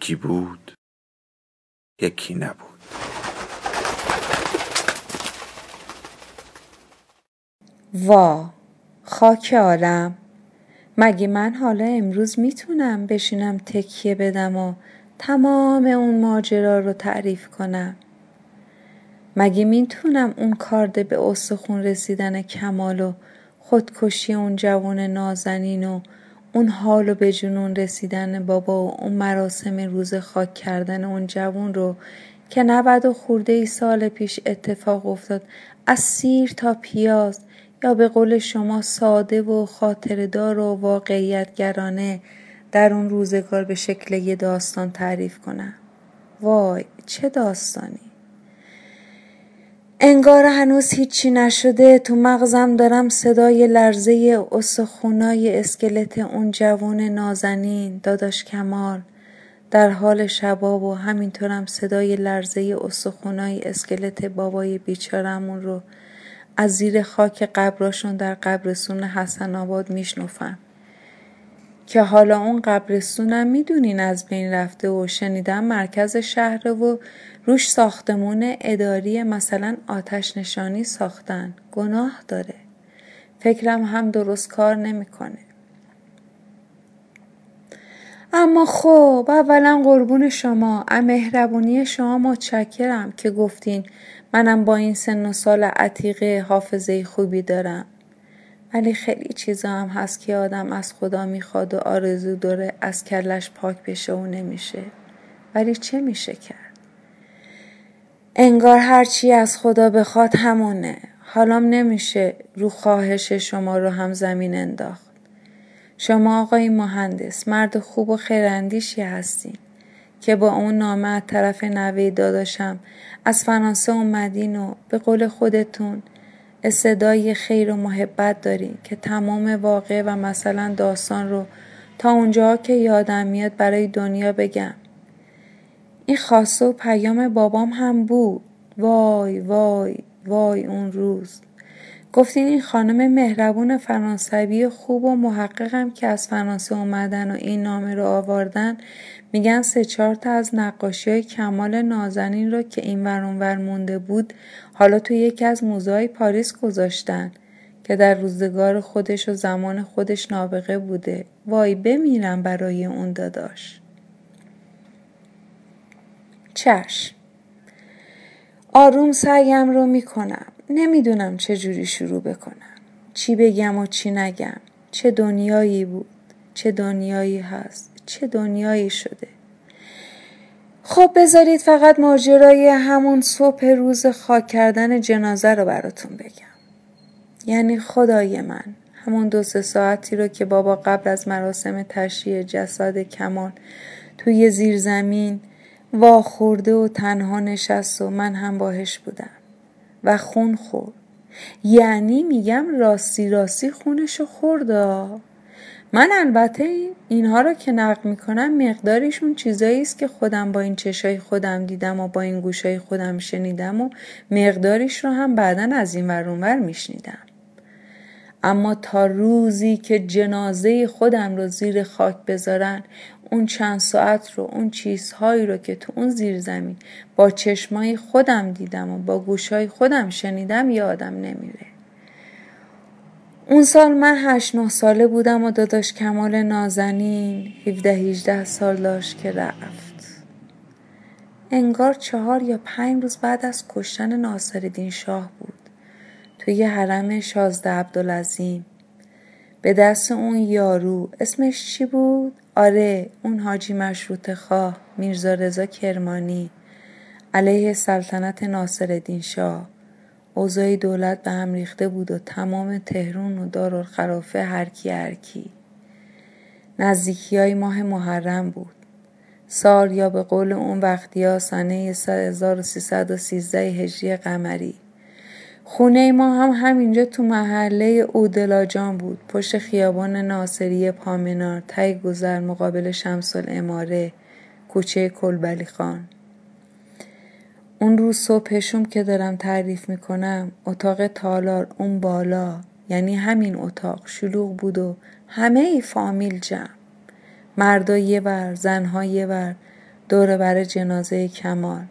یکی بود یکی نبود. وا خاک عالم. مگه من حالا امروز می‌تونم بشینم تکیه بدم و تمام اون ماجرا رو تعریف کنم؟ مگه می‌تونم اون کارده به استخون رسیدن کمال و خودکشی اون جوان نازنین و اون حال و به جنون رسیدن بابا و اون مراسم روز خاک کردن اون جوون رو که نود و خورده ای سال پیش اتفاق افتاد از سیر تا پیاز یا به قول شما ساده و خاطردار و واقعیتگرانه در اون روزگار به شکل یه داستان تعریف کنم. وای چه داستانی؟ انگار هنوز هیچی نشده. تو مغزم دارم صدای لرزه استخونای اسکلت اون جوون نازنین داداش کمال. در حال شباب و همینطورم صدای لرزه استخونای اسکلت بابای بیچارمون رو از زیر خاک قبراشون در قبرستون حسن آباد میشنفم که حالا اون قبرستونم می‌دونین از بین رفته و شنیدم مرکز شهر و روش ساختمون اداری مثلا آتش نشانی ساختن. گناه داره. فکرم هم درست کار نمی‌کنه. اما خب اولا قربون شما. مهربونی شما متشکرم که گفتین منم با این سن و سال عتیقه حافظه خوبی دارم. ولی خیلی چیزا هم هست که آدم از خدا می‌خواد و آرزو داره از کلش پاک بشه و نمیشه. ولی چه میشه کرد؟ انگار هرچی از خدا بخواد همونه. حالام نمیشه رو خواهش شما رو هم زمین انداخت. شما آقای مهندس مرد خوب و خیراندیشی هستین که با اون نامه از طرف نوه داداشم از فرانسه اومدین و به قول خودتون صدای خیر و محبت دارین که تمام واقع و مثلا داستان رو تا اونجا که یادم میاد برای دنیا بگم. این خاصه و پیام بابام هم بود. وای وای وای اون روز. گفتین این خانم مهربون فرانسوی خوب و محققم که از فرانسه اومدن و این نامه رو آوردن میگن سه چهار تا از نقاشی های کمال نازنین رو که این ور مونده بود حالا تو یکی از موزه پاریس گذاشتن که در روزگار خودش و زمان خودش نابغه بوده. وای بمیرم برای اون داداش. چشم. آروم سعیم رو می‌کنم. نمی‌دونم چه جوری شروع بکنم. چی بگم و چی نگم. چه دنیایی بود. چه دنیایی هست. چه دنیایی شده. خب بذارید فقط ماجرای همون صبح روز خاک کردن جنازه رو براتون بگم. یعنی خدای من همون دو سه ساعتی رو که بابا قبل از مراسم تشییع جسد کمال توی زیرزمین خورده و تنها نشست و من هم باهش بودم و خون خورد. یعنی میگم راستی راستی خونشو خورده من البته اینها رو که نقل می‌کنم مقداریشون چیزایی است که خودم با این چشای خودم دیدم و با این گوشای خودم شنیدم و مقداریش رو هم بعدا از این ور میشنیدم. اما تا روزی که جنازه خودم رو زیر خاک بذارن اون چند ساعت رو اون چیزهایی رو که تو اون زیر زمین با چشمای خودم دیدم و با گوشای خودم شنیدم یادم نمیره. اون سال من هشت نه ساله بودم و داداش کمال نازنین 17 18 سال داشت که رفت. انگار چهار یا پنج روز بعد از کشتن ناصرالدین شاه بود. توی حرم شازده عبدالعظیم. به دست اون یارو. اسمش چی بود؟ آره اون حاجی مشروط خواه میرزا رضا کرمانی علیه سلطنت ناصرالدین شاه. اوضاع دولت به هم ریخته بود و تمام تهرون و دارالخرافه هرکی هرکی. نزدیکی های ماه محرم بود. سال یا به قول اون وقتی ها سنه 1313 هجری قمری. خونه ما هم همینجا تو محله اودلاجان بود. پشت خیابان ناصری پامنار تای گذر مقابل شمس الاماره کوچه کلبلی خان. اون روز صبح که دارم تعریف می‌کنم اتاق تالار اون بالا یعنی همین اتاق شلوغ بود و همه ای فامیل جمع. مردا یه ور زنها یه ور دور بر جنازه کمال.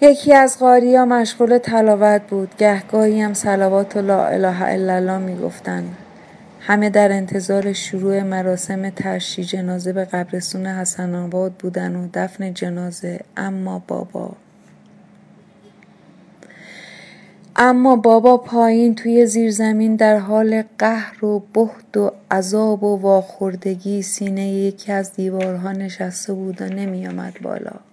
یکی از ها مشغول تلاوت بود. گهگاهی هم سلوات و لا اله الا الله می‌گفتند همه در انتظار شروع مراسم تشییع جنازه به قبرستون حسن آباد بودن و دفن جنازه. اما بابا. اما بابا پایین توی زیرزمین در حال قهر و بهد و عذاب و واخوردگی سینه یکی از دیوارها نشسته بود و نمیآمد بالا.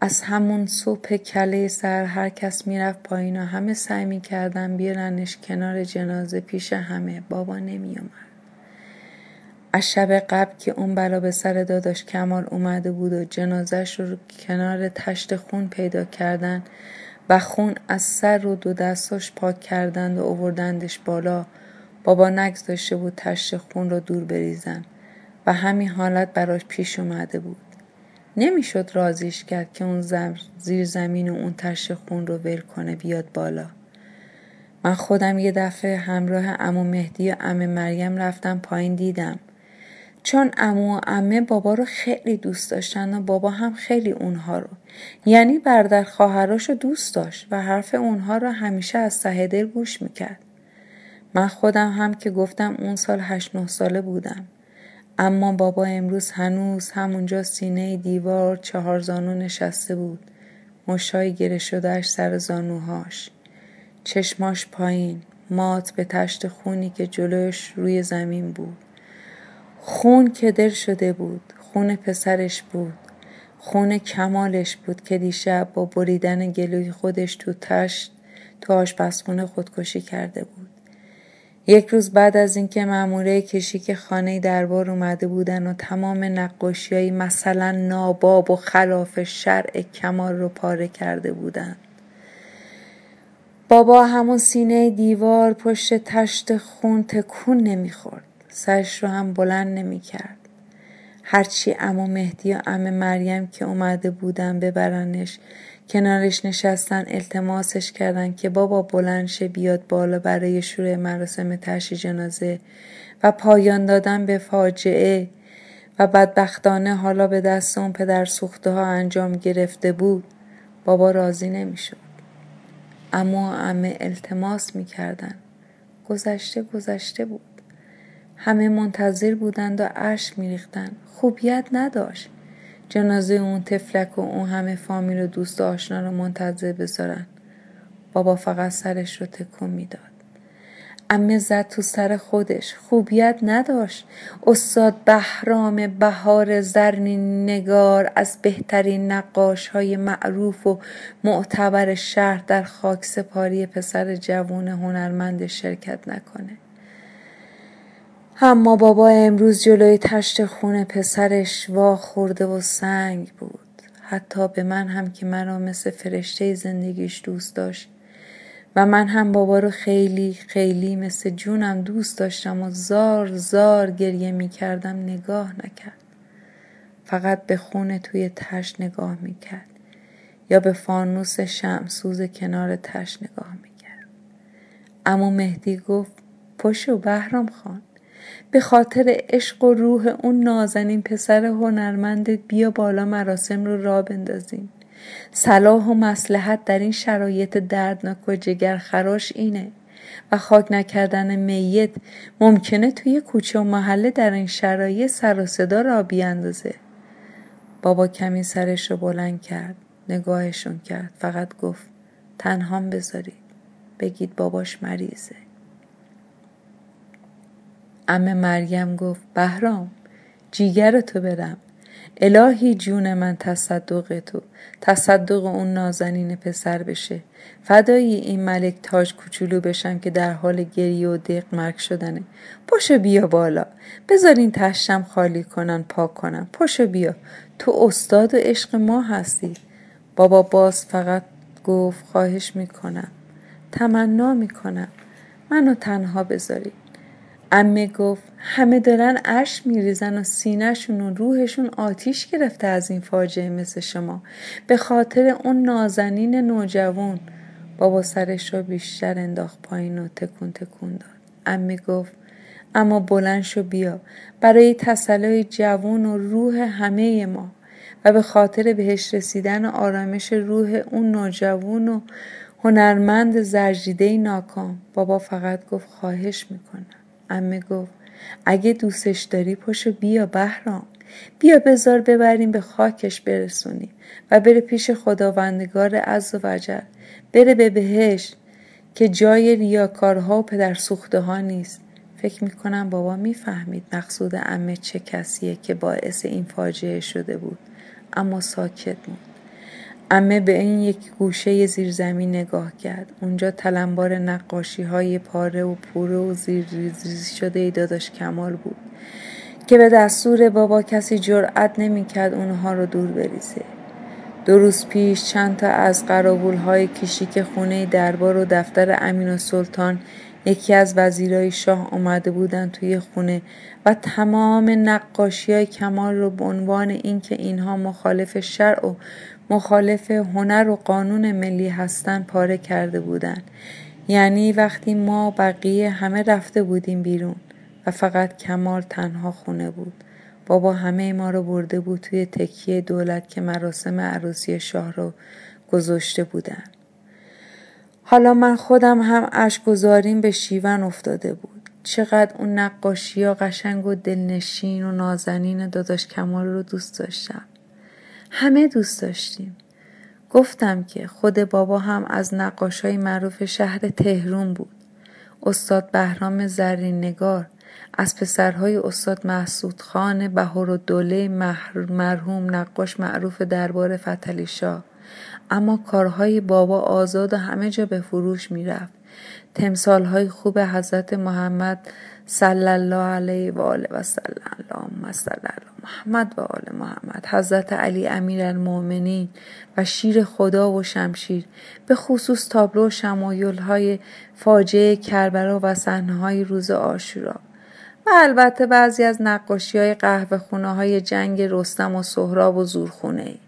از همون صبح کله سر هر کس می‌رفت پایین و همه سعی می‌کردن بیارنش کنار جنازه پیش همه. بابا نمیومد از شب قبل که اون بلا به سر داداش کمال اومده بود و جنازش رو کنار تشت خون پیدا کردن و خون از سر و دو دستاش پاک کردند و اووردندش بالا بابا نگذاشته بود تشت خون رو دور بریزن و همین حالت براش پیش اومده بود. نمی‌شد رازیش کرد که اون زیر زمین و اون تشت خون رو ول کنه بیاد بالا. من خودم یه دفعه همراه امو مهدی و امه مریم رفتم پایین دیدم. چون امو و امه بابا رو خیلی دوست داشتن و بابا هم خیلی اونها رو. یعنی برادر خواهراشو دوست داشت و حرف اونها رو همیشه از ته دل گوش می‌کرد. من خودم هم که گفتم اون سال هشت نه ساله بودم. اما بابا امروز هنوز همونجا سینه دیوار چهار زانو نشسته بود. مشای گره شدهش سر زانوهاش. چشماش پایین. مات به تشت خونی که جلوش روی زمین بود. خون که دل شده بود. خون پسرش بود. خون کمالش بود که دیشب با بریدن گلوی خودش تو تشت تو آشپزخونه خودکشی کرده بود. یک روز بعد از اینکه ماموره کشیک خانه دربار اومده بودن و تمام نقاشیایی مثلا ناباب و خلاف شرع کمال رو پاره کرده بودن. بابا همون سینه دیوار پشت تشت خون تکون نمی‌خورد. سرش رو هم بلند نمی‌کرد. هرچی امو مهدی و ام مریم که اومده بودن ببرنش کنارش نشستن التماسش کردن که بابا بلند بیاد بالا برای شروع مراسم تشی جنازه و پایان دادن به فاجعه و بدبختانه حالا به دست اون پدر سوخته ها انجام گرفته بود. بابا راضی نمی‌شد. اما امه التماس می‌کردن. گذشته گذشته بود. همه منتظر بودند و اشک میریختند خوبیت نداشت. جنازه اون تفلک و اون همه فامیل و دوست و آشنا رو منتظر بذارن. بابا فقط سرش رو تکون می‌داد. امه زد تو سر خودش. خوبیت نداشت. استاد بهرام بهار زرنی نگار از بهترین نقاش های معروف و معتبر شهر در خاک سپاری پسر جوون هنرمند شرکت نکنه. اما بابا امروز جلوی تشت خون پسرش وا خورده و سنگ بود. حتی به من هم که مرا مثل فرشته زندگیش دوست داشت. و من هم بابا رو خیلی خیلی مثل جونم دوست داشتم و زار زار گریه می کردم نگاه نکرد. فقط به خون توی تشت نگاه می کرد یا به فانوس شمسوز کنار تشت نگاه می کرد اما مهدی گفت پشو بهرام خان. به خاطر عشق و روح اون نازنین پسر هنرمندت بیا بالا مراسم رو را بندازیم صلاح و مسلحت در این شرایط دردناک و جگرخراش اینه و خاک نکردن میت ممکنه توی کوچه و محله در این شرایط سر و صدا را بیاندازه. بابا کمی سرش رو بلند کرد نگاهشون کرد فقط گفت تنهام بذارید. بگید باباش مریضه. امه مریم گفت بهرام جیگر تو برم. الهی جون من تصدق تو. تصدق اون نازنین پسر بشه. فدایی این ملک تاج کوچولو بشم که در حال گریه و دق مرگ شدنه. پشو بیا بالا. بذارین تشتم خالی کنن پاک کنن. پشو بیا. تو استاد و عشق ما هستی. بابا باز فقط گفت خواهش می‌کنم. تمنا می‌کنم. منو تنها بذارید امه گفت همه دارن اش میریزن و سینهشون و روحشون آتیش گرفته از این فاجعه مثل شما. به خاطر اون نازنین نوجوان. بابا سرش رو بیشتر انداخت پایین و تکون تکون داد. امه گفت اما بلند شو بیا. برای تسلای جوون و روح همه ما. و به خاطر بهش رسیدن و آرامش روح اون نوجوان و هنرمند زرجیده ناکام بابا فقط گفت خواهش می‌کنم. امه گفت اگه دوستش داری پشو بیا بهرام. بیا بزار ببریم به خاکش برسونی و بره پیش خداوندگار عز و وجل بره به بهشت که جای ریاکارها و پدر سوخته ها نیست. فکر می‌کنم بابا می‌فهمید مقصود امه چه کسیه که باعث این فاجعه شده بود. اما ساکت موند امه به این یک گوشه زیرزمین نگاه کرد. اونجا تلمبار نقاشی های پاره و پوره و زیر شده ای داداش کمال بود که به دستور بابا کسی جرأت نمی‌کرد اونها رو دور بریزه. دو روز پیش چند تا از قرابول های کشیک خونه دربار و دفتر امین و سلطان یکی از وزیرای شاه اومده بودن توی خونه و تمام نقاشی های کمال رو به عنوان اینکه اینها مخالف شرع و مخالف هنر و قانون ملی هستن پاره کرده بودن. یعنی وقتی ما بقیه همه رفته بودیم بیرون و فقط کمال تنها خونه بود. بابا همه ما رو برده بود توی تکیه دولت که مراسم عروسی شاه رو گذاشته بودن. حالا من خودم هم اشکگذاریم به شیون افتاده بود. چقدر اون نقاشی ها قشنگ و دلنشین و نازنین داداش کمال رو دوست داشتم. همه دوست داشتیم. گفتم که خود بابا هم از نقاشای معروف شهر تهرون بود. استاد بهرام زرین نگار از پسرهای استاد محسود خان بهار و دوله مرحوم نقاش معروف دربار فتلی شاه. اما کارهای بابا آزاد و همه جا به فروش می‌رفت. تمثال های خوب حضرت محمد صلی الله علیه و آله و سلم. اللهم صل محمد و آل محمد. حضرت علی امیر المومنین و شیر خدا و شمشیر. به خصوص تابلو شمایل های فاجعه کربلا و صحنه های روز آشورا و البته بعضی از نقاشی های قهوه خونه های جنگ رستم و سهراب و زورخونه ای.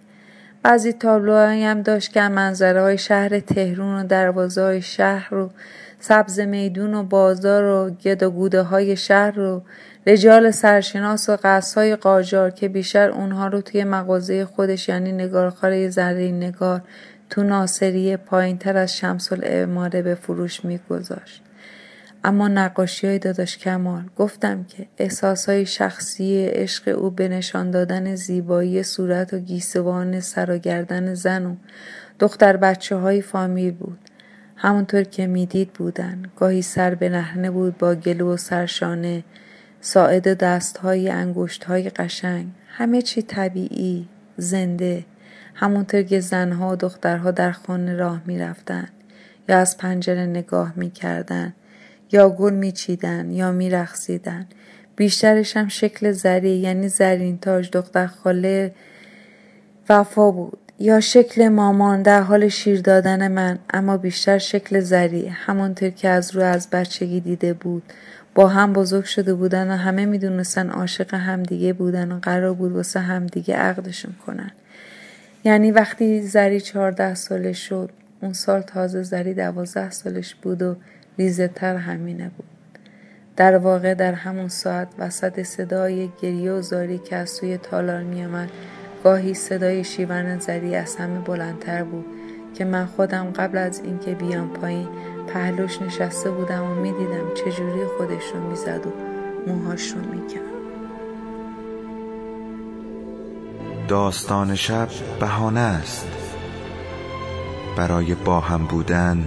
بعضی تابلوهایی هم داشت که منظره های شهر تهرون و دروازه های شهر و سبز میدون و بازار و گد و گوده های شهر رو رجال سرشناس و های قاجار که بیشتر اونها رو توی مغازه خودش یعنی نگارخاره زرین نگار تو ناصریه پایین تر از شمس الاماره به فروش میگذاشت. اما نقاشی های داداش کمال. گفتم که احساس های شخصی عشق او به نشان دادن زیبایی صورت و گیسوان سر و گردن زن و دختر بچه های فامیل بود. همونطور که می‌دید بودن. گاهی سر به نهنه بود با گلو و سرشانه. ساعد دست های انگشت های قشنگ. همه چی طبیعی زنده. همونطور که زنها و دخترها در خانه راه می رفتن یا از پنجره نگاه می کردن یا گل می چیدن یا می رخصیدن. بیشترش هم شکل زری یعنی زرین تاج دختر خاله وفا بود. یا شکل مامان در حال شیر دادن من. اما بیشتر شکل زری. همانطور که از رو از بچگی دیده بود. با هم بزرگ شده بودن و همه می‌دونستن عاشق همدیگه بودن و قرار بود واسه همدیگه عقدشون کنن. یعنی وقتی زری چهارده ساله شد اون سال تازه زری دوازده سالش بود و ریزه تر همینه بود. در واقع در همون ساعت وسط صدای گریه و زاری که از سوی تالار میآمد گاهی صدای شیون زری از همه بلندتر بود که من خودم قبل از اینکه بیام پایین پهلوش نشسته بودم و می‌دیدم چجوری خودش رو می‌زد و موهاش رو میکن داستان شب بهانه است. برای با هم بودن